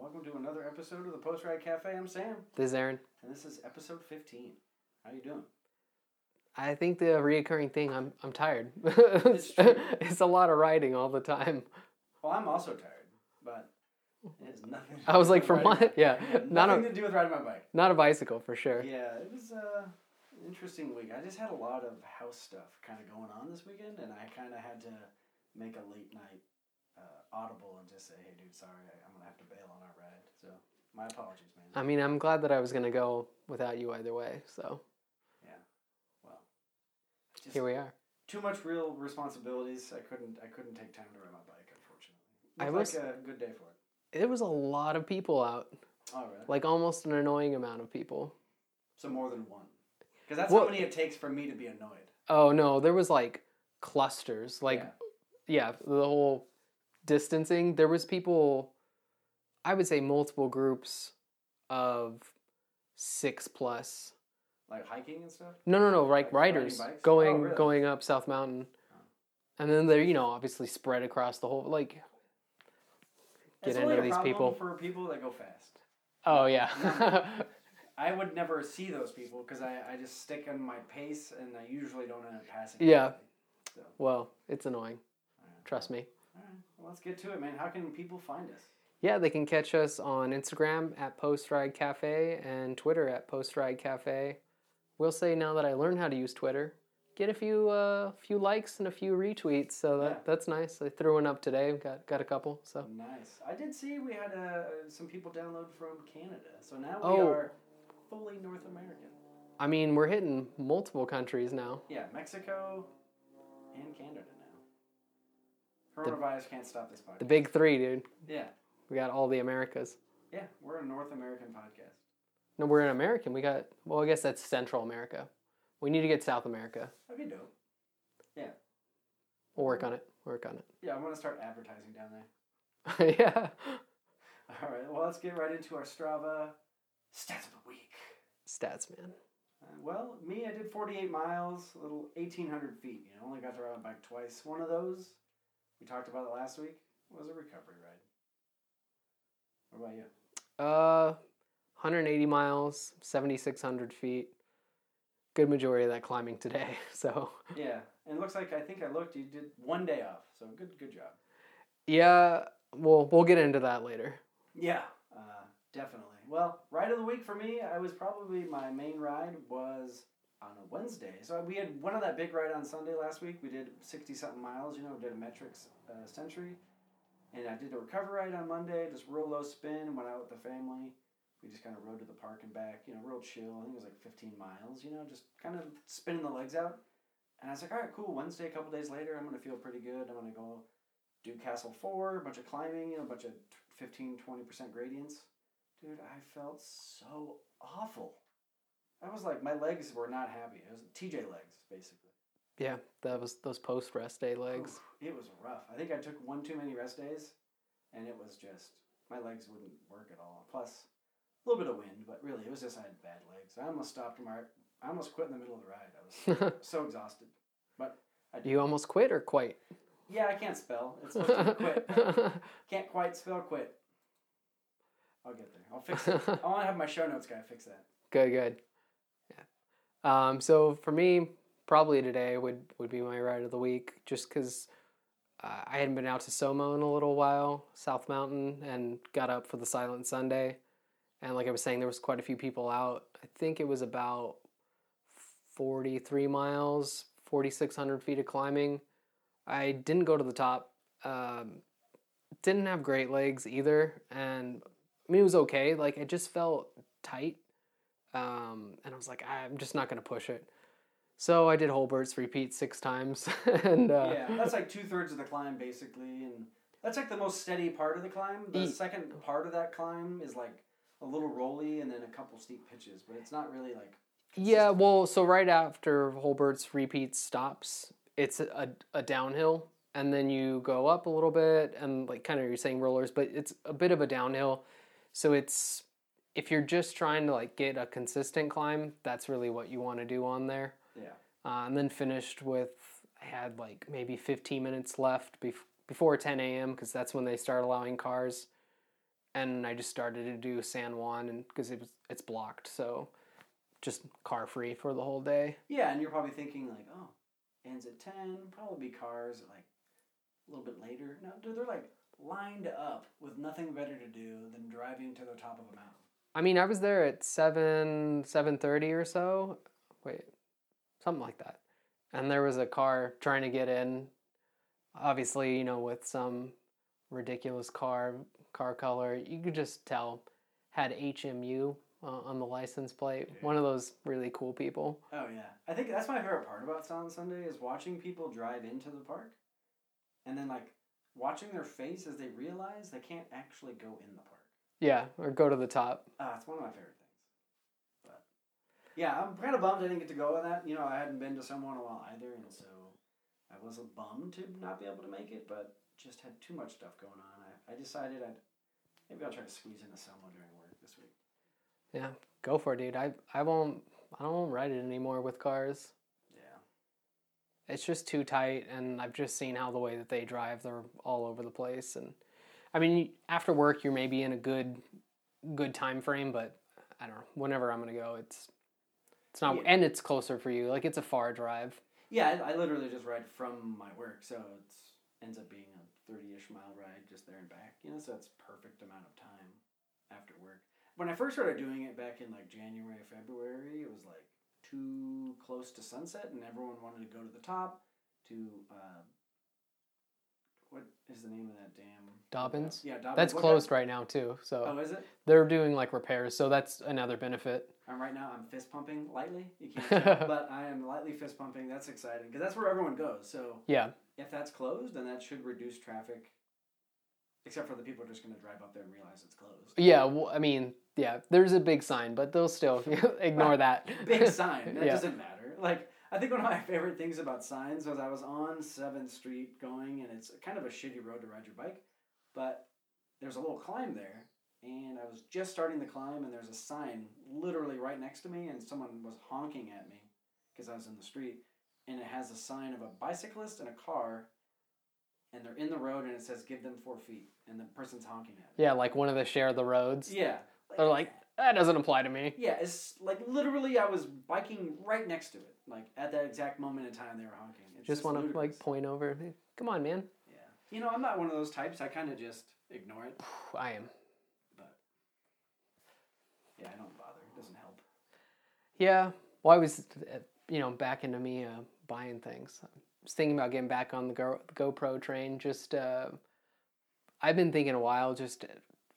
welcome to another episode of the Post Ride Cafe. I'm Sam, This is Aaron. and this is episode 15. How you doing? I think the reoccurring thing. I'm I'm tired. It's it's a lot of riding all the time. Well, I'm also tired, but it has nothing. To I was like, for what? Yeah, not nothing a to do with riding my bike. not a bicycle for sure. Yeah, it was uh, an interesting week. I just had a lot of house stuff kind of going on this weekend, and I kind of had to make a late night uh, audible and just say, "Hey, dude, sorry, I, I'm gonna have to bail on our ride." So my apologies, man. I mean, I'm glad that I was gonna go without you either way. So Yeah. well, just here we are. too much real responsibilities. I couldn't. I couldn't take time to ride my bike, unfortunately. I was- like a good day for it. There was a lot of people out, Oh, really? like almost an annoying amount of people. So more than one. Because that's Well- how many it takes for me to be annoyed. Oh no, there was like clusters. Like Yeah. yeah, the whole distancing. There was people. I would say multiple groups of six plus. like hiking and stuff. No, no, no. Like Like riders oh, going Oh, really? going up South Mountain, Oh. and then they're you know obviously spread across the whole like. Get into a these problem people. for people that go fast. Oh yeah. I would never see those people because I, I just stick on my pace and I usually don't end up passing. Yeah. anybody. So, well, it's annoying. Trust me. Alright, well, let's get to it, man. How can people find us? Yeah, they can catch us on Instagram at Post Ride Cafe and Twitter at Post Ride Cafe. We'll say now that I learned how to use Twitter, get a few uh, few likes and a few retweets. So that Yeah. that's nice. I threw one up today. Got got a couple. So Nice. I did see we had uh, some people download from Canada, so now we Oh. are fully North American. I mean, we're hitting multiple countries now. Yeah, Mexico and Canada Coronavirus can't stop this podcast. The big three, dude. yeah, We got all the Americas. yeah, we're a North American podcast. No, we're an American. We got well, I guess that's Central America. We need to get South America. That'd be dope. Yeah. We'll work on it. Work on it. Yeah, I'm gonna start advertising down there. yeah. All right, well, let's get right into our Strava stats of the week. Stats, man. Uh, well, me, I did 48 miles, a little 1,800 feet. You know, only got to ride my bike twice. One of those, we talked about it last week, was a recovery ride. What about you? Uh, 180 miles, 7,600 feet. Good majority of that climbing today. So Yeah, and it looks like I think I looked. You did one day off, so good, good job. yeah, we'll we'll get into that later. Yeah, uh, definitely. Well, ride of the week for me, I was probably my main ride was on a Wednesday. So we had one of that big ride on Sunday last week. We did sixty something miles. You know, did a metrics uh, century, and I did a recovery ride on Monday. Just real low spin. Went out with the family. We just kind of rode to the park and back. You know, real chill. I think it was like fifteen miles. You know, just kind of spinning the legs out. And I was like, all right, cool. Wednesday, a couple days later, I'm gonna feel pretty good. I'm gonna go do Castle 4, a bunch of climbing, you know, a bunch of 15, 20% gradients. Dude, I felt so awful. I was like, my legs were not happy. It was TJ legs, basically. Yeah, that was those post rest day legs. Oof, it was rough. I think I took one too many rest days, and it was just, my legs wouldn't work at all. Plus, a little bit of wind, but really, it was just I had bad legs. I almost stopped my, I almost quit in the middle of the ride. I was so exhausted. But I did. you almost quit or quite? Yeah, I can't spell. It's supposed to quit. Can't quite spell quit. I'll get there. I'll fix it. I want to have my show notes guy fix that. Good, good. Um, so for me, probably today would would be my ride of the week, just because uh, I hadn't been out to Somo in a little while, South Mountain, and got up for the Silent Sunday, and like I was saying, there was quite a few people out. I think it was about forty three miles, forty six hundred feet of climbing. I didn't go to the top. Um, didn't have great legs either, and I mean it was okay. Like it just felt tight um, and I was like, I'm just not gonna push it. So I did Holbert's repeat six times, and uh, yeah, that's like two thirds of the climb basically, and that's like the most steady part of the climb. The E- second part of that climb is like a little rolly and then a couple steep pitches, but it's not really like. yeah. Well, so right after Holbert's repeat stops, it's a, a downhill, and then you go up a little bit, and like kind of you're saying rollers, but it's a bit of a downhill. So it's if you're just trying to like get a consistent climb, that's really what you want to do on there. Yeah. uh, and then finished with I had like maybe 15 minutes left bef- before 10 a.m. because that's when they start allowing cars, and I just started to do San Juan, and because it was it's blocked, so just car free for the whole day. Yeah, and you're probably thinking like, oh, ends at ten, probably be cars like a little bit later. No, dude, they're like lined up with nothing better to do than driving to the top of a mountain. I mean, I was there at seven seven thirty or so. Wait, something like that. And there was a car trying to get in. Obviously, you know, with some ridiculous car car color, you could just tell had HMU uh, on the license plate. Yeah. One of those really cool people. Oh yeah, I think that's my favorite part about Silent Sunday is watching people drive into the park, and then like watching their face as they realize they can't actually go in the park. Yeah, or go to the top. Ah, it's one of my favorite things. But yeah, I'm kind of bummed I didn't get to go on that. You know, I hadn't been to Somo in a while either, and so I was a bummed to not be able to make it, but just had too much stuff going on. I, I decided I'd maybe I'll try to squeeze into Somo during work this week. Yeah, go for it, dude. I I won't I don't ride it anymore with cars. Yeah. It's just too tight, and I've just seen how the way that they drive, they're all over the place. And I mean, after work, you're maybe in a good good time frame, but I don't know. Whenever I'm gonna go, it's it's not, Yeah. and it's closer for you. Like it's a far drive. Yeah, I, I literally just ride from my work, so it's ends up being a thirty-ish mile ride just there and back. You know, so it's perfect amount of time after work. When I first started doing it back in like January, February, it was like too close to sunset, and everyone wanted to go to the top. To uh, what is the name of that dam? Dobbins. Yeah, Dobbins. That's Lookout. closed right now too. So Oh, is it? they're doing like repairs. So that's another benefit. I'm right now. I'm fist pumping lightly. You can't tell, but I am lightly fist pumping. That's exciting because that's where everyone goes. So Yeah, if that's closed, then that should reduce traffic. Except for the people are just going to drive up there and realize it's closed. yeah. Well, I mean, yeah. There's a big sign, but they'll still ignore that. Big sign. That yeah. doesn't matter. Like I think one of my favorite things about signs was I was on Seventh Street going, and it's kind of a shitty road to ride your bike, but there's a little climb there, and I was just starting the climb, and there's a sign literally right next to me, and someone was honking at me because I was in the street, and it has a sign of a bicyclist and a car, and they're in the road, and it says "Give them four feet," and the person's honking at me. Yeah, like one of the share the roads. Yeah. They're like, that doesn't apply to me. Yeah, it's like literally I was biking right next to it. Like at that exact moment in time they were honking. It's Just want to like point over. Come on, man. Yeah. You know, I'm not one of those types. I kind of just ignore it. I am. But yeah, I don't bother. It doesn't help. Yeah. Well, I was, uh, you know, back into me uh, buying things. I was thinking about getting back on the Go- GoPro train. Just, uh, I've been thinking a while just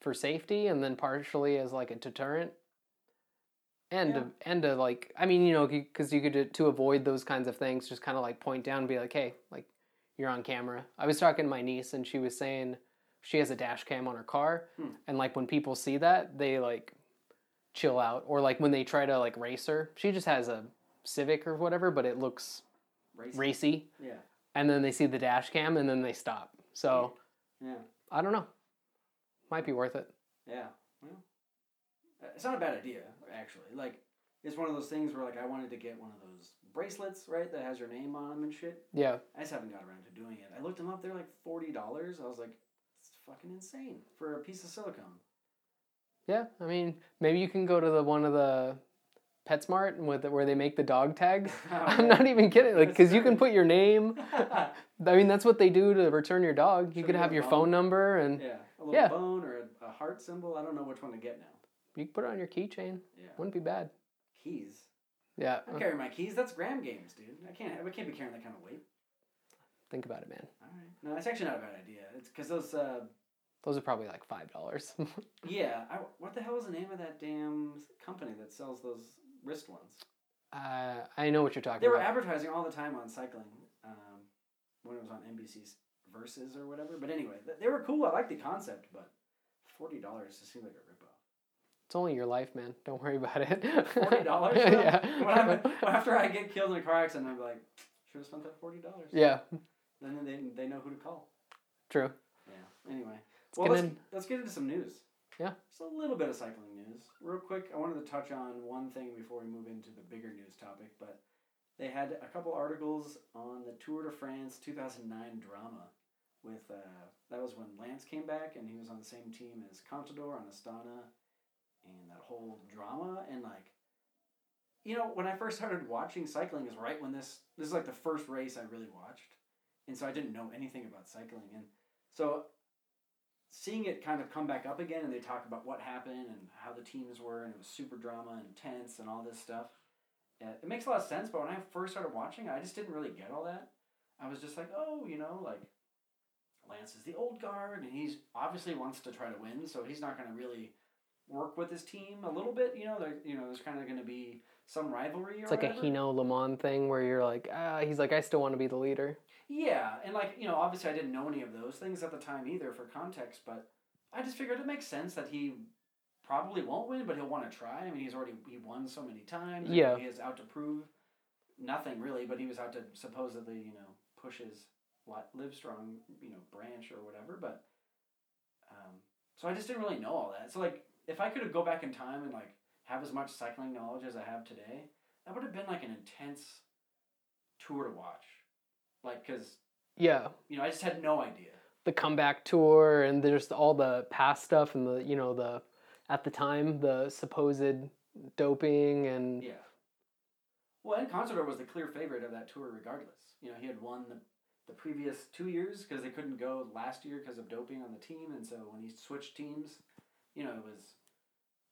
for safety and then partially as like a deterrent. And Yeah. to, and to like, I mean, you know, because you could to avoid those kinds of things, just kind of like point down and be like, hey, like you're on camera. I was talking to my niece and she was saying she has a dash cam on her car, Hmm. and like when people see that, they like chill out or like when they try to like race her she just has a civic or whatever but it looks Race. racy Yeah. and then they see the dash cam and then they stop so Yeah. i don't know might be worth it Yeah. Well, it's not a bad idea actually. Like it's one of those things where like I wanted to get one of those bracelets, right, that has your name on them and shit. yeah I just haven't got around to doing it. I looked them up. They're like forty dollars. I was like, it's fucking insane for a piece of silicone. yeah i mean maybe you can go to the one of the PetSmart and with where they make the dog tags. I'm not even kidding, like because you can put your name. I mean, that's what they do to return your dog. You So could have your phone phone? number and yeah, a little Yeah. bone or a, a heart symbol. I don't know which one to get now. You can put it on your keychain. Yeah, Wouldn't be bad. keys. Yeah, I carry my keys. That's gram games, dude. I can't. I can't be carrying that kind of weight. think about it, man. All right. No, that's actually not a bad idea. It's because those. Uh, Those are probably like five dollars. yeah. I, what the hell is the name of that damn company that sells those wrist ones? uh, I know what you're talking about. They were advertising all the time on cycling um, when it was on NBC's Versus or whatever. But anyway, they were cool. I like the concept, but forty dollars just seemed like a ripoff. It's only your life, man. Don't worry about it. Forty dollars. yeah. I'm, after I get killed in a car accident, I'm like, should have spent that forty dollars. yeah. Then they they know who to call. True. Yeah. Anyway, Let's well, get let's, in- let's get into some news. Yeah. Just a little bit of cycling news, real quick. I wanted to touch on one thing before we move into the bigger news topic, but they had a couple articles on the Tour de France 2009 drama with uh, That was when Lance came back, and he was on the same team as Contador on Astana, and that whole drama and like. You know, when I first started watching cycling, is right when this this is like the first race I really watched, and so I didn't know anything about cycling, and so seeing it kind of come back up again, and they talk about what happened and how the teams were, and it was super drama and tense and all this stuff. It makes a lot of sense, but when I first started watching, I just didn't really get all that. I was just like, oh, you know, like Lance is the old guard, and he's obviously wants to try to win, so he's not going to really work with his team a little bit. You know, there, you know, there's kind of going to be some rivalry. It's like a. Hino Le Mans thing where you're like, ah, he's like, I still want to be the leader. Yeah, and like you know, obviously I didn't know any of those things at the time either for context, but I just figured it makes sense that he probably won't win, but he'll want to try. I mean, he's already he won so many times. Yeah. he is out to prove nothing really, but he was out to supposedly you know push his li- live strong you know branch or whatever. But um, so I just didn't really know all that. So like, if I could go back in time and like have as much cycling knowledge as I have today, that would have been like an intense tour to watch. Like, cause Yeah, you know, I just had no idea. the comeback tour and there's all the past stuff and the you know the at the time the supposed doping and Yeah. Well, and Contador was the clear favorite of that tour, regardless. You know, he had won the, the previous two years because they couldn't go last year because of doping on the team, and so when he switched teams, you know, it was,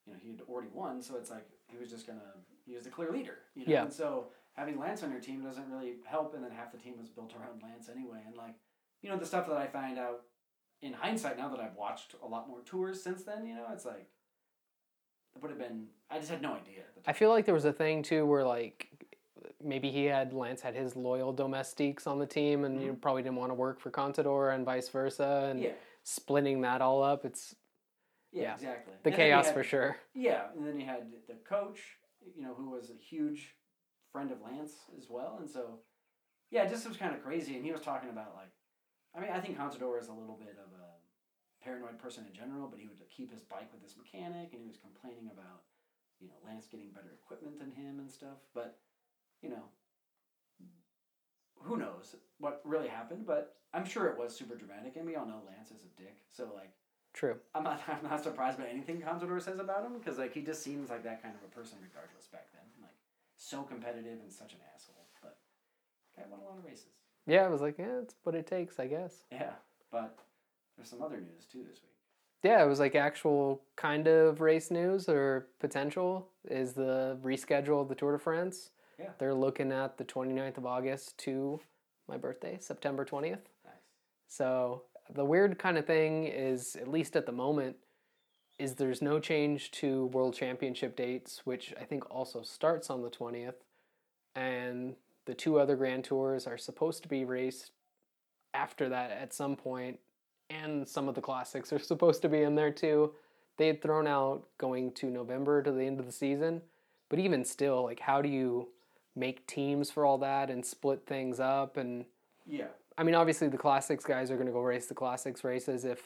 you know, he had already won, so it's like he was just gonna he was the clear leader. You know, Yeah. and so having Lance on your team doesn't really help, and then half the team was built around Lance anyway, and like, you know, the stuff that I find out in hindsight now that I've watched a lot more tours since then, you know, it's like. It would have been. I just had no idea. At the time. I feel like there was a thing too where like maybe he had Lance had his loyal domestiques on the team and you probably didn't want to work for Contador and vice versa and Mm-hmm. Yeah. splitting that all up it's Yeah, Yeah. exactly. the And chaos had- for sure. Yeah, and then you had the coach, you know, who was a huge friend of Lance as well, and so yeah, it just was kind of crazy. And he was talking about like, I mean, I think Contador is a little bit of a paranoid person in general, but he would keep his bike with this mechanic, and he was complaining about you know Lance getting better equipment than him and stuff. But you know, who knows what really happened? But I'm sure it was super dramatic, and we all know Lance is a dick. So like. True. I'm not, I'm not surprised by anything Contador says about him because like he just seems like that kind of a person regardless back then like so competitive and such an asshole but guy won a lot of races Yeah, I was like, yeah, it's what it takes, I guess. yeah but there's some other news too this week Yeah, it was like actual kind of race news or potential is the reschedule of the Tour de France. Yeah. They're looking at the 29th of August to my birthday, September 20th. nice So the weird kind of thing is, at least at the moment, is there's no change to World Championship dates, which I think also starts on the 20th. And the two other Grand Tours are supposed to be raced after that at some point, and some of the classics are supposed to be in there too. They had thrown out going to November to the end of the season, but even still, like, how do you make teams for all that and split things up and yeah I mean, obviously the classics guys are going to go race the classics races if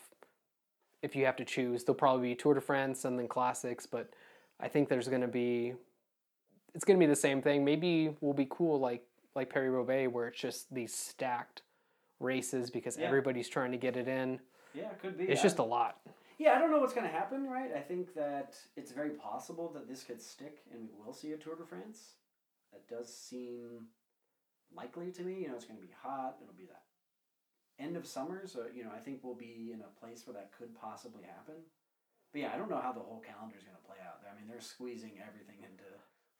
if you have to choose. They'll probably be Tour de France and then classics, but I think there's going to be it's going to be the same thing. Maybe we'll be cool like like Paris Roubaix where it's just these stacked races because Yeah. everybody's trying to get it in. yeah it could be It's I- just a lot. yeah I don't know what's gonna happen right I think that it's very possible that this could stick and we will see a Tour de France that does seem likely to me you know it's gonna be hot it'll be that end of summer so you know I think we'll be in a place where that could possibly happen. But yeah I don't know how the whole calendar is gonna play out. I mean they're squeezing everything into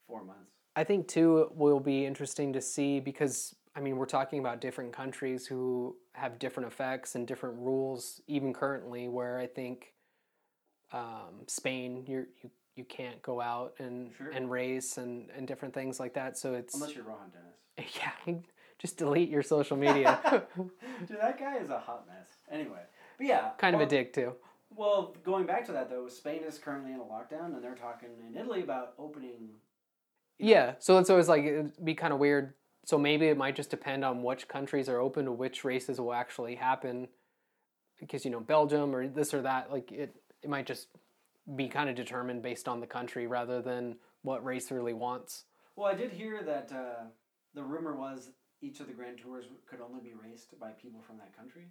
four months. I think too it will be interesting to see because I mean we're talking about different countries who have different effects and different rules even currently where I think um, Spain you're, you you can't go out and Sure. and race and and different things like that. So it's unless you're Rohan Dennis yeah just delete your social media Dude, that guy is a hot mess. Anyway, but yeah, kind of a dick too Well, going back to that though, Spain is currently in a lockdown, and they're talking in Italy about opening. Yeah, so it's always like it'd be kind of weird. So maybe it might just depend on which countries are open to which races will actually happen, because you know Belgium or this or that. Like it, it might just be kind of determined based on the country rather than what race really wants. Well, I did hear that uh, the rumor was each of the Grand Tours could only be raced by people from that country,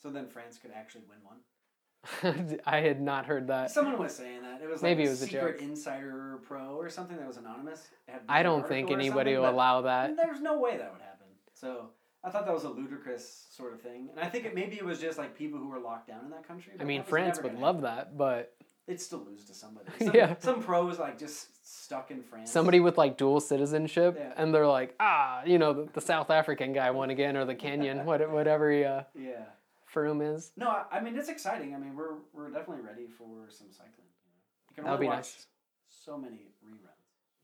So then France could actually win one. I had not heard that. Someone was saying that it was Maybe like it was a secret insider pro or something that was anonymous. I don't think anybody will allow that. There's no way that would happen. So I thought that was a ludicrous sort of thing, and I think it maybe it was just like people who were locked down in that country. I mean, France would love happen. that, but They'd still lose to somebody. Some, Yeah. Some pros like just stuck in France. somebody with like dual citizenship, Yeah. and they're like, ah, you know, the, the South African guy won again, or the Kenyan, what, whatever he, uh, Yeah. Froome is. No, I, I mean it's exciting. I mean we're we're definitely ready for some cycling. You can That would only be watch nice. so many reruns.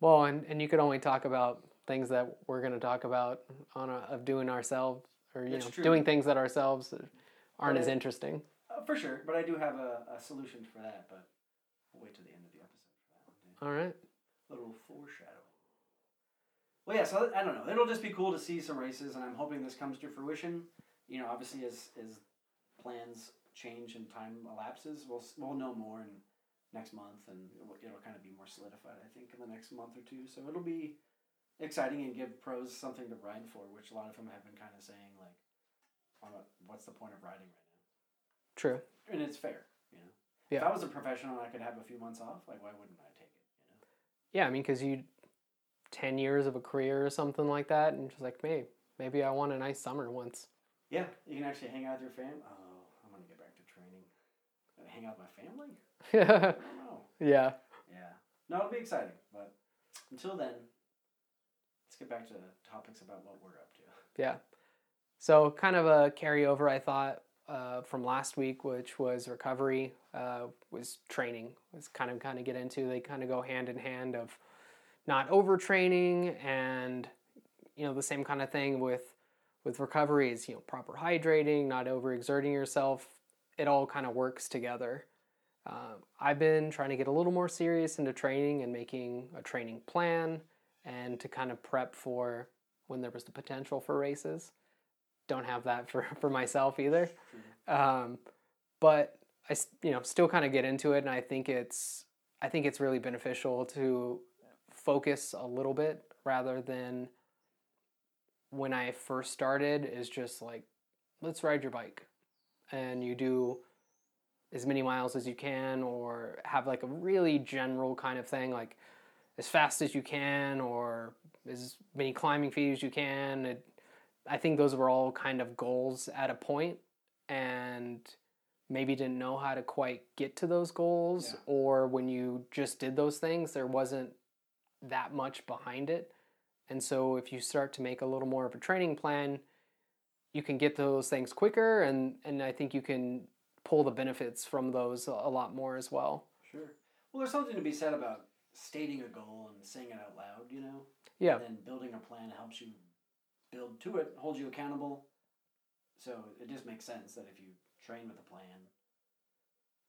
Well, and, and you could only talk about things that we're going to talk about on a, of doing ourselves, or you That's know, true. doing things that ourselves aren't But as interesting. Uh, for sure, but I do have a, a solution for that. But we'll wait till the end of the episode for that one. too. All right. Little foreshadowing. Well, yeah. So I don't know. It'll just be cool to see some races, and I'm hoping this comes to fruition. You know, obviously, as as plans change and time elapses, we'll we'll know more in next month, and it'll, it'll kind of be more solidified. I think in the next month or two. So it'll be exciting and give pros something to ride for, which a lot of them have been kind of saying like, "Oh, "What's the point of riding right now?" True. And it's fair, you know. If I was a professional and I could have a few months off, like why wouldn't I take it? You know. Yeah, I mean, because you, 10 years of a career or something like that, and just like, maybe, maybe I want a nice summer once. Yeah, you can actually hang out with your family. Oh, I'm gonna get back to training. Hang out with my family? I yeah. don't know. Yeah. No, it'll be exciting, but until then, let's get back to topics about what we're up to. Yeah. So, kind of a carryover, I thought, uh, from last week, which was recovery, uh, was training. Was kind of kind of get into. They kind of go hand in hand of not overtraining and you know the same kind of thing with with recovery is you know proper hydrating, not overexerting yourself. It all kind of works together. Um, I've been trying to get a little more serious into training and making a training plan and to kind of prep for when there was the potential for races. Don't have that for, for myself either. Um, but I, you know, still kind of get into it, and I think it's, I think it's really beneficial to focus a little bit rather than when I first started is just like, let's ride your bike, and you do as many miles as you can, or have like a really general kind of thing, like as fast as you can, or as many climbing feet as you can. It, I think those were all kind of goals at a point, and maybe didn't know how to quite get to those goals, Yeah. or when you just did those things, there wasn't that much behind it. And so, if you start to make a little more of a training plan, you can get those things quicker, and, and I think you can pull the benefits from those a a lot more as well. Sure. Well, there's something to be said about stating a goal and saying it out loud, you know? Yeah. And then building a plan helps you build to it, holds you accountable. So it just makes sense that if you train with a plan,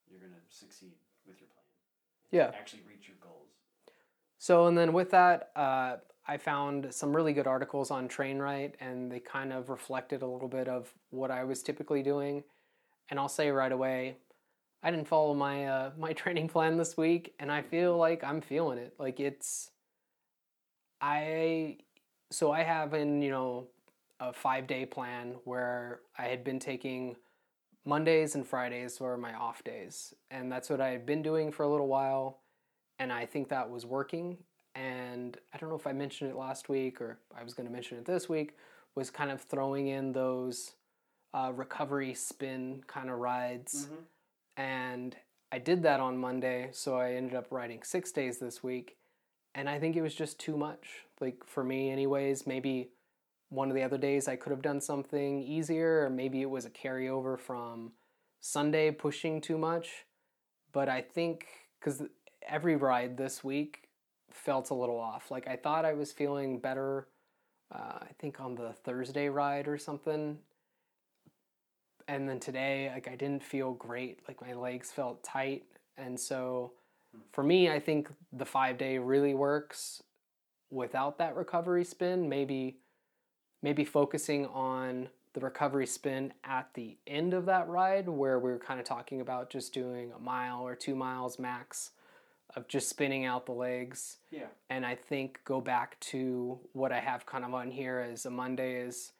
you're going to succeed with your plan. Yeah. Actually reach your goals. So, and then with that, uh, I found some really good articles on TrainRight, and they kind of reflected a little bit of what I was typically doing. And I'll say right away, I didn't follow my uh, my training plan this week, and I feel like I'm feeling it. Like it's, I, so I have in you know a five day plan where I had been taking Mondays and Fridays were my off days, and that's what I had been doing for a little while and I think that was working. And I don't know if I mentioned it last week or I was going to mention it this week, was kind of throwing in those uh, recovery spin kind of rides. Mm-hmm. And I did that on Monday, so I ended up riding six days this week. And I think it was just too much. Like for me, anyways, maybe one of the other days I could have done something easier, or maybe it was a carryover from Sunday pushing too much. But I think because every ride this week felt a little off. Like I thought I was feeling better. Uh, I think on the Thursday ride or something, and then today, like I didn't feel great. Like my legs felt tight, and so for me, I think the five day really works without that recovery spin. Maybe, maybe focusing on the recovery spin at the end of that ride, where we were kind of talking about just doing a mile or two miles max of just spinning out the legs. Yeah. And I think go back to what I have kind of on here as a Monday is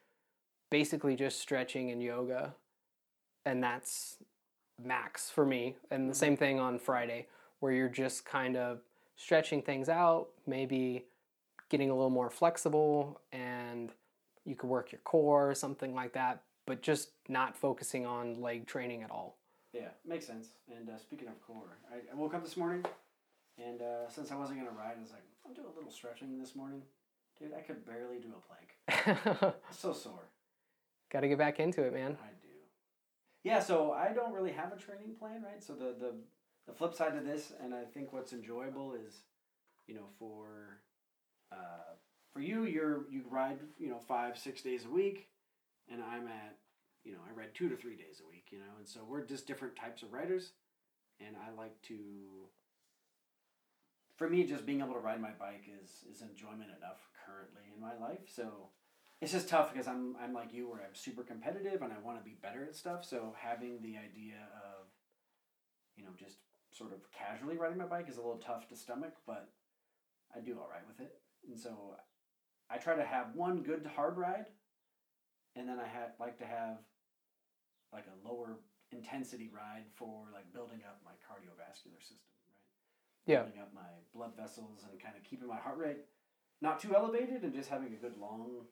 basically just stretching and yoga. and that's max for me. And the mm-hmm. same thing on Friday, where you're just kind of stretching things out, maybe getting a little more flexible, and you could work your core, or something like that, but just not focusing on leg training at all. Yeah, makes sense. And uh, speaking of core, I, I woke up this morning, and uh, since I wasn't gonna ride, I was like, I'll do a little stretching this morning. Dude, I could barely do a plank. so sore. Got to get back into it, man. I do. Yeah, so I don't really have a training plan, right? So the the the flip side of this, and I think what's enjoyable is, you know, for uh, for you, you're you ride, you know, five six days a week, and I'm at, you know, I ride two to three days a week, you know, and so we're just different types of riders, and I like to. For me, just being able to ride my bike is is enjoyment enough currently in my life. So it's just tough because I'm I'm like you where I'm super competitive and I want to be better at stuff. So having the idea of, you know, just sort of casually riding my bike is a little tough to stomach, but I do all right with it. And so I try to have one good hard ride, and then I had like to have like a lower intensity ride for like building up my cardiovascular system, right? Yeah. Building up my blood vessels and kind of keeping my heart rate not too elevated and just having a good long,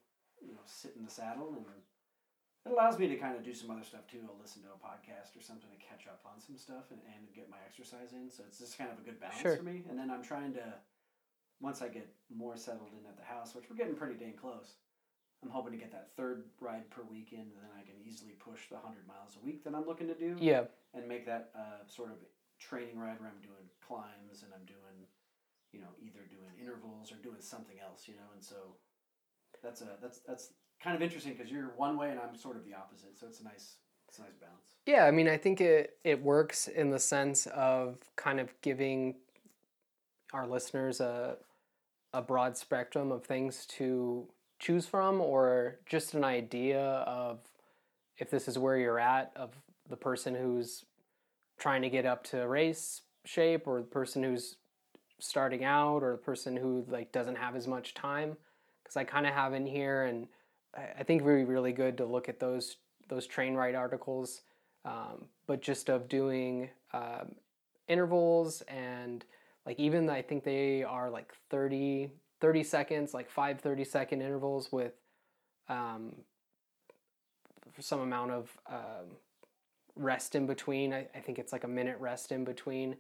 you know, sit in the saddle and it allows me to kind of do some other stuff too. I'll listen to a podcast or something to catch up on some stuff and, and get my exercise in. So it's just kind of a good balance Sure. for me. And then I'm trying to, once I get more settled in at the house, which we're getting pretty dang close, I'm hoping to get that third ride per weekend, and then I can easily push the 100 miles a week that I'm looking to do Yeah. and make that uh, sort of training ride where I'm doing climbs and I'm doing, you know, either doing intervals or doing something else, you know, and so that's a that's that's kind of interesting because you're one way and I'm sort of the opposite, so it's a nice it's a nice balance. Yeah, I mean, I think it it works in the sense of kind of giving our listeners a a broad spectrum of things to choose from, or just an idea of if this is where you're at of the person who's trying to get up to race shape, or the person who's starting out, or the person who like doesn't have as much time. Because I kind of have in here, and I, think would be really good to look at those those TrainRight articles, um, but just of doing um, intervals and like even I think they are like 30, 30 seconds, like five 30 second intervals with um, some amount of um, rest in between. I, I think it's like a minute rest in between.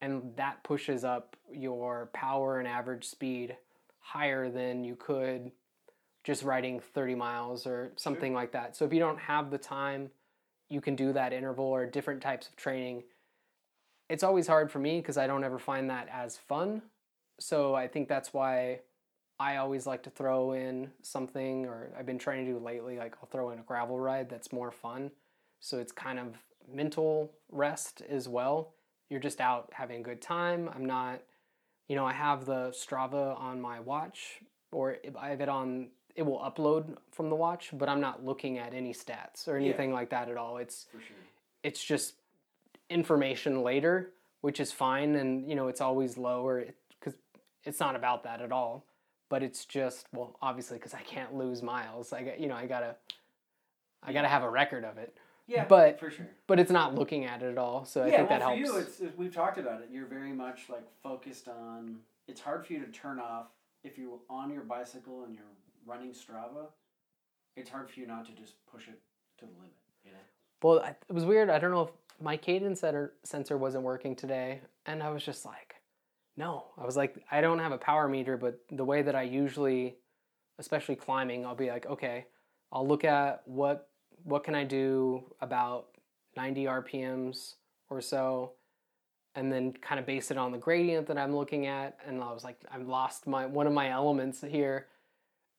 And that pushes up your power and average speed higher than you could just riding 30 miles or something like that. So if you don't have the time, you can do that interval or different types of training. It's always hard for me because I don't ever find that as fun. So I think that's why I always like to throw in something, or I've been trying to do lately, like I'll throw in a gravel ride that's more fun. So it's kind of mental rest as well. You're just out having a good time. I'm not, you know, I have the Strava on my watch, or I have it on it will upload from the watch, but I'm not looking at any stats or Yeah. anything like that at all. It's For sure. it's just information later, which is fine, and you know it's always lower because it's not about that at all. But it's just well, obviously because I can't lose miles. I got you know I gotta I gotta have a record of it, Yeah, But- for sure. but it's not looking at it at all. So I yeah, think well, that for helps. you, it's, it's we've talked about it. You're very much like focused on. It's hard for you to turn off if you're on your bicycle and you're running Strava. It's hard for you not to just push it to the limit. You know. Well, it was weird. I don't know if my cadence sensor sensor wasn't working today, and I was just like, no. I was like, I don't have a power meter, but the way that I usually, especially climbing, I'll be like, okay, I'll look at what what can I do about 90 RPMs or so, and then kind of base it on the gradient that I'm looking at. And I was like, I've lost my one of my elements here.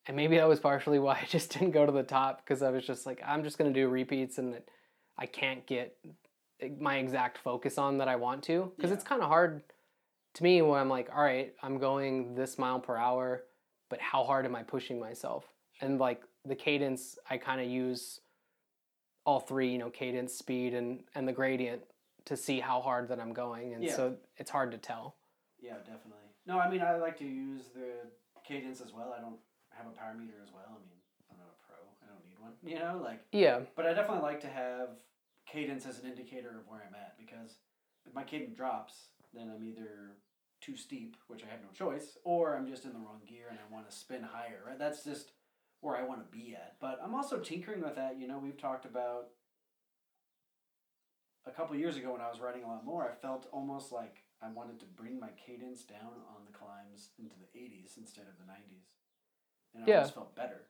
And maybe that was partially why I just didn't go to the top because I was just like, I'm just going to do repeats and that I can't get eh, my exact focus on that I want to. Because Yeah. it's kind of hard to me when I'm like, all right, I'm going this mile per hour, but how hard am I pushing myself? And like the cadence, I kind of use all three, you know, cadence, speed, and, and the gradient to see how hard that I'm going. And Yeah. so it's hard to tell. Yeah, definitely. No, I mean I like to use the cadence as well. I don't have a power meter as well. I mean, I'm not a pro. I don't need one. You know, like Yeah. But I definitely like to have cadence as an indicator of where I'm at because if my cadence drops, then I'm either too steep, which I have no choice, or I'm just in the wrong gear and I want to spin higher. Right? That's just where I want to be at. But I'm also tinkering with that. You know, we've talked about a couple years ago when I was riding a lot more. I felt almost like I wanted to bring my cadence down on the climbs into the 80s instead of the 90s, and I Yeah. felt better.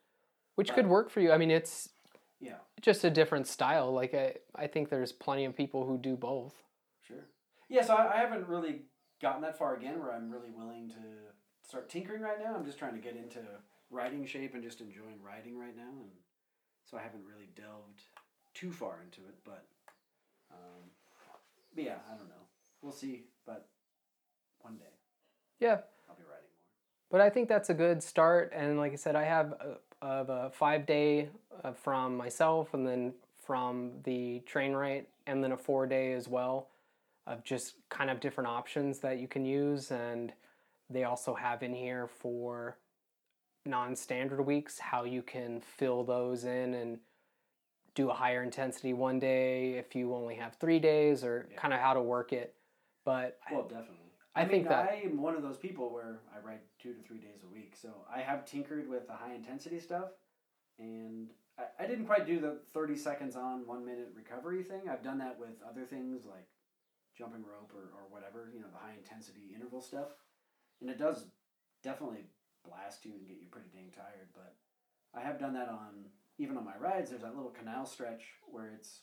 which But- could work for you. I mean, it's Yeah, just a different style. Like I, I think there's plenty of people who do both. sure. Yeah, so I, I haven't really gotten that far again where I'm really willing to start tinkering right now. I'm just trying to get into riding shape and just enjoying riding right now, and so I haven't really delved too far into it. But, um, but yeah, I don't know. We'll see. But one day Yeah, I'll be riding more. But I think that's a good start. And like I said, I have a, of a five day uh, from myself, and then from the TrainRight, and then a four day as well of just kind of different options that you can use. And they also have in here for non-standard weeks how you can fill those in and do a higher intensity one day if you only have three days or Yeah. kind of how to work it but I- Well, definitely. I I, think mean, that- I'm one of those people where I ride two to three days a week. So I have tinkered with the high intensity stuff, and I, I didn't quite do the 30 seconds on, one minute recovery thing. I've done that with other things like jumping rope or, or whatever, you know, the high intensity interval stuff. And it does definitely blast you and get you pretty dang tired. But I have done that on, even on my rides, there's that little canal stretch where it's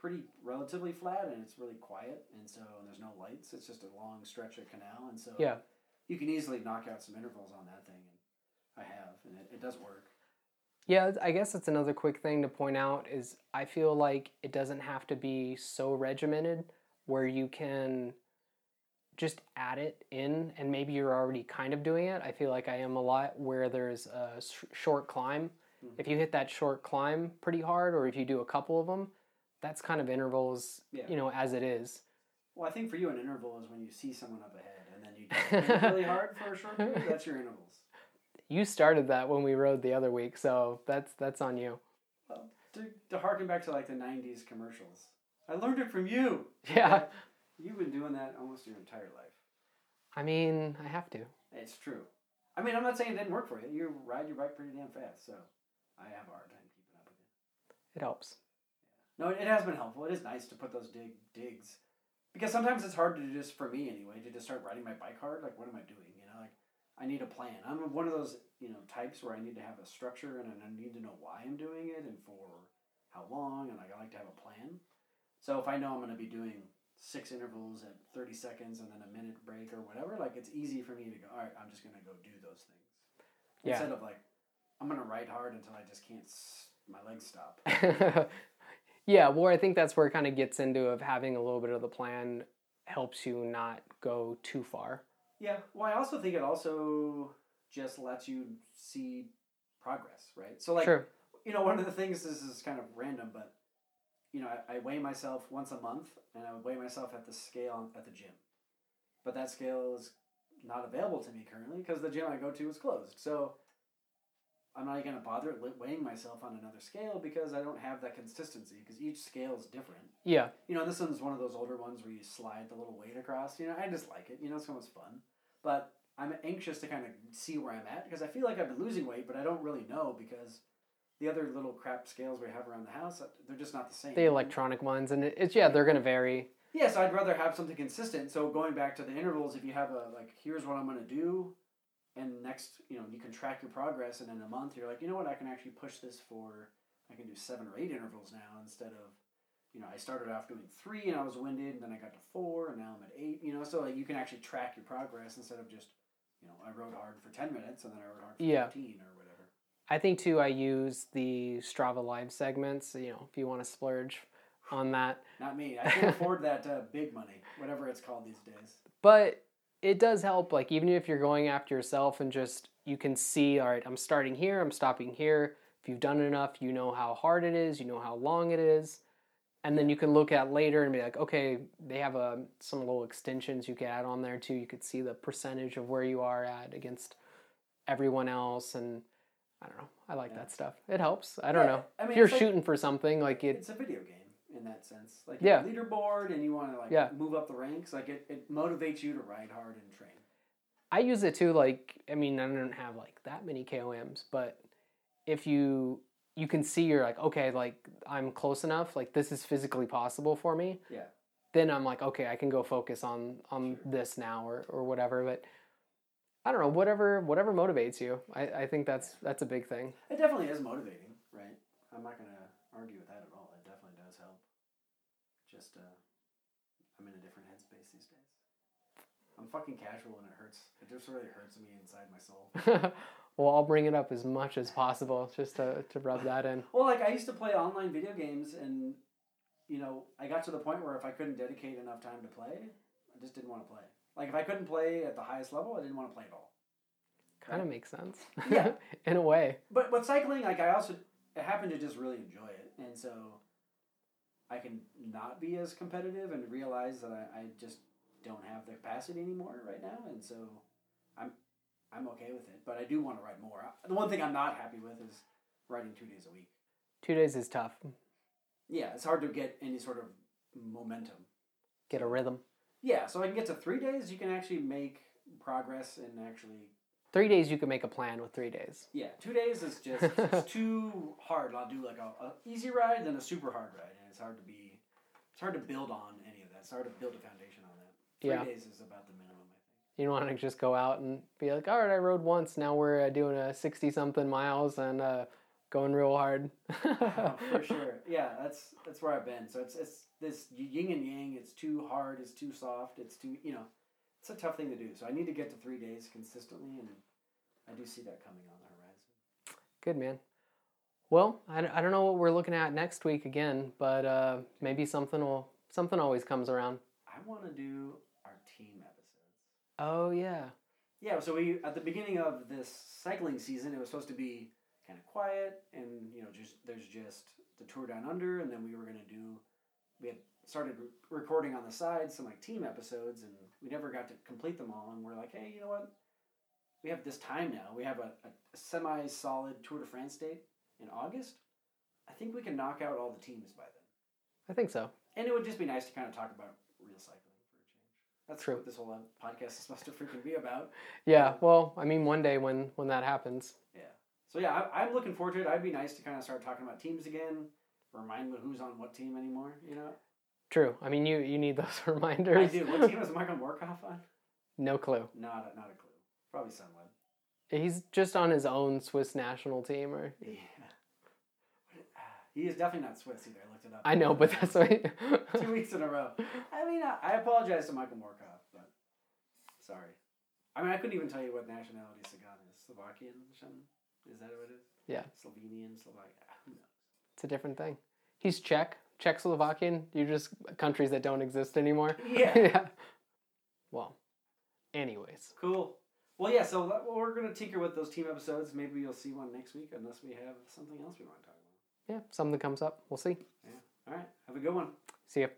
pretty relatively flat and it's really quiet and so and there's no lights it's just a long stretch of canal and so yeah you can easily knock out some intervals on that thing and i have and it, it does work Yeah, I guess it's another quick thing to point out is I feel like it doesn't have to be so regimented where you can just add it in and maybe you're already kind of doing it. I feel like I am a lot where there's a sh- short climb. Mhm. If you hit that short climb pretty hard or if you do a couple of them, that's kind of intervals, Yeah. you know, as it is. well i think for you an interval is when you see someone up ahead and then you do really hard for a short period that's your intervals You started that when we rode the other week, so that's that's on you. well, to, to harken back to like the 90s commercials i learned it from you Yeah. you've been doing that almost your entire life I mean, I have to. it's true i mean i'm not saying it didn't work for you you ride your bike pretty damn fast so i have a hard time keeping up with you It helps. No, it has been helpful. It is nice to put those dig digs because sometimes it's hard to just for me anyway to just start riding my bike hard. Like, what am I doing? You know, like I need a plan. I'm one of those you know types where I need to have a structure and I need to know why I'm doing it and for how long, and I like to have a plan. So if I know I'm going to be doing six intervals at thirty seconds and then a minute break or whatever, like it's easy for me to go. All right, I'm just going to go do those things Yeah. instead of like I'm going to ride hard until I just can't. S- my legs stop. yeah, well, I think that's where it kind of gets into of having a little bit of the plan helps you not go too far. Yeah. Well, I also think it also just lets you see progress, right? So, like, Sure. you know, one of the things this is kind of random, but you know, I, I weigh myself once a month, and I weigh myself at the scale at the gym, but that scale is not available to me currently because the gym I go to is closed. So. I'm not going to bother weighing myself on another scale because I don't have that consistency because each scale is different Yeah. you know, this one's one of those older ones where you slide the little weight across. You know, I just like it. You know, it's almost fun. But I'm anxious to kind of see where I'm at because I feel like I've been losing weight, but I don't really know because the other little crap scales we have around the house, uh, they're just not the same. The electronic ones, and it's, yeah, they're going to vary. Yeah, so I'd rather have something consistent. So going back to the intervals, if you have a, like, here's what I'm going to do, and next, you know, you can track your progress, and in a month, you're like, you know what, I can actually push this for, I can do seven or eight intervals now instead of, you know, I started off doing three and I was winded, and then I got to four, and now I'm at eight, you know, so like you can actually track your progress instead of just, you know, I rode hard for 10 minutes and then I rode hard for Yeah. 15 or whatever. I think too. I use the Strava Live segments. You know, if you want to splurge on that, Not me. I can't afford that uh, big money, whatever it's called these days. but it does help. Like even if you're going after yourself and just you can see, all right, I'm starting here, I'm stopping here. If you've done enough, you know how hard it is, you know how long it is, and then you can look at later and be like, okay, they have a some little extensions you can add on there too. You could see the percentage of where you are at against everyone else, and I don't know. I like Yeah. that stuff. It helps. I don't Yeah, know I mean, if you're like- shooting for something like it. It's a video game. In that sense. Like Yeah. leaderboard and you want to like Yeah. move up the ranks. Like it, it motivates you to ride hard and train. I use it too. Like, I mean, I don't have like that many KOMs, but if you you can see you're like, okay, like I'm close enough. Like this is physically possible for me. Yeah. Then I'm like, okay, I can go focus on on Sure. this now or or whatever. But I don't know, whatever whatever motivates you. I, I think that's that's a big thing. It definitely is motivating, right? I'm not gonna argue with that at all. It definitely does help. Just uh, I'm in a different headspace these days. I'm fucking casual and it hurts. It just really hurts me inside my soul. well, I'll bring it up as much as possible just to to rub that in. Well, like I used to play online video games, and you know, I got to the point where if I couldn't dedicate enough time to play, I just didn't want to play. Like if I couldn't play at the highest level, I didn't want to play at all. Kind of makes sense. Yeah. in a way. But with cycling, like I also I happen to just really enjoy it, and so I can not be as competitive and realize that I, I just don't have the capacity anymore right now, and so I'm I'm okay with it. But I do want to write more. The one thing I'm not happy with is writing two days a week. Two days is tough. Yeah, it's hard to get any sort of momentum. Get a rhythm. Yeah, so I can get to three days. You can actually make progress and actually Three days you can make a plan with three days. Yeah, two days is just it's too hard. I'll do like a, a easy ride then a super hard ride, and it's hard to be, it's hard to build on any of that. It's hard to build a foundation on that. Three Yeah. days is about the minimum, I You don't want to just go out and be like, all right, I rode once. Now we're uh, doing a 60 something miles and uh, going real hard. for sure. Yeah, that's that's where I've been. So it's it's this yin and yang. It's too hard. It's too soft. It's too you know, it's a tough thing to do. So I need to get to three days consistently, and I do see that coming on the horizon. Good, man. Well, I, I don't know what we're looking at next week again, but uh, maybe something will something always comes around. I want to do our team episodes. Oh yeah, Yeah, so we at the beginning of this cycling season, it was supposed to be kind of quiet, and you know, just there's just the tour down under, and then we were gonna do. We had started re- recording on the side some like team episodes, and we never got to complete them all. And we're like, hey, you know what? We have this time now. We have a, a, a semi-solid Tour de France date in August. I think we can knock out all the teams by then, I think so. and it would just be nice to kind of talk about real cycling for a change. That's True. what this whole uh, podcast is supposed to freaking be about. Yeah. Well, I mean, one day when when that happens. Yeah. So yeah, I, I'm looking forward to it. I'd be nice to kind of start talking about teams again. Remind me who's on what team anymore. You know. True. I mean, you you need those reminders. I do. What team is Michael Mørkøv on? no clue. Not a, not a clue. Probably someone. He's just on his own Swiss national team, or Yeah. He is definitely not Swiss either. I looked it up. I know, but that's what. two weeks in a row. I mean, I, I apologize to Michael Mørkøv, but sorry. I mean, I couldn't even tell you what nationality Sagan is. Slovakian. Is that what it is? Yeah. Slovenian, Slovakian. Who knows? it's a different thing. He's Czech, Czechoslovakian. You're just countries that don't exist anymore. Yeah. yeah. Well, anyways, Cool. Well, yeah. So that- well, we're gonna tinker with those team episodes. Maybe you'll see one next week, unless we have something else we want to talk about. yeah, something that comes up. We'll see. Yeah. All right. Have a good one. See ya.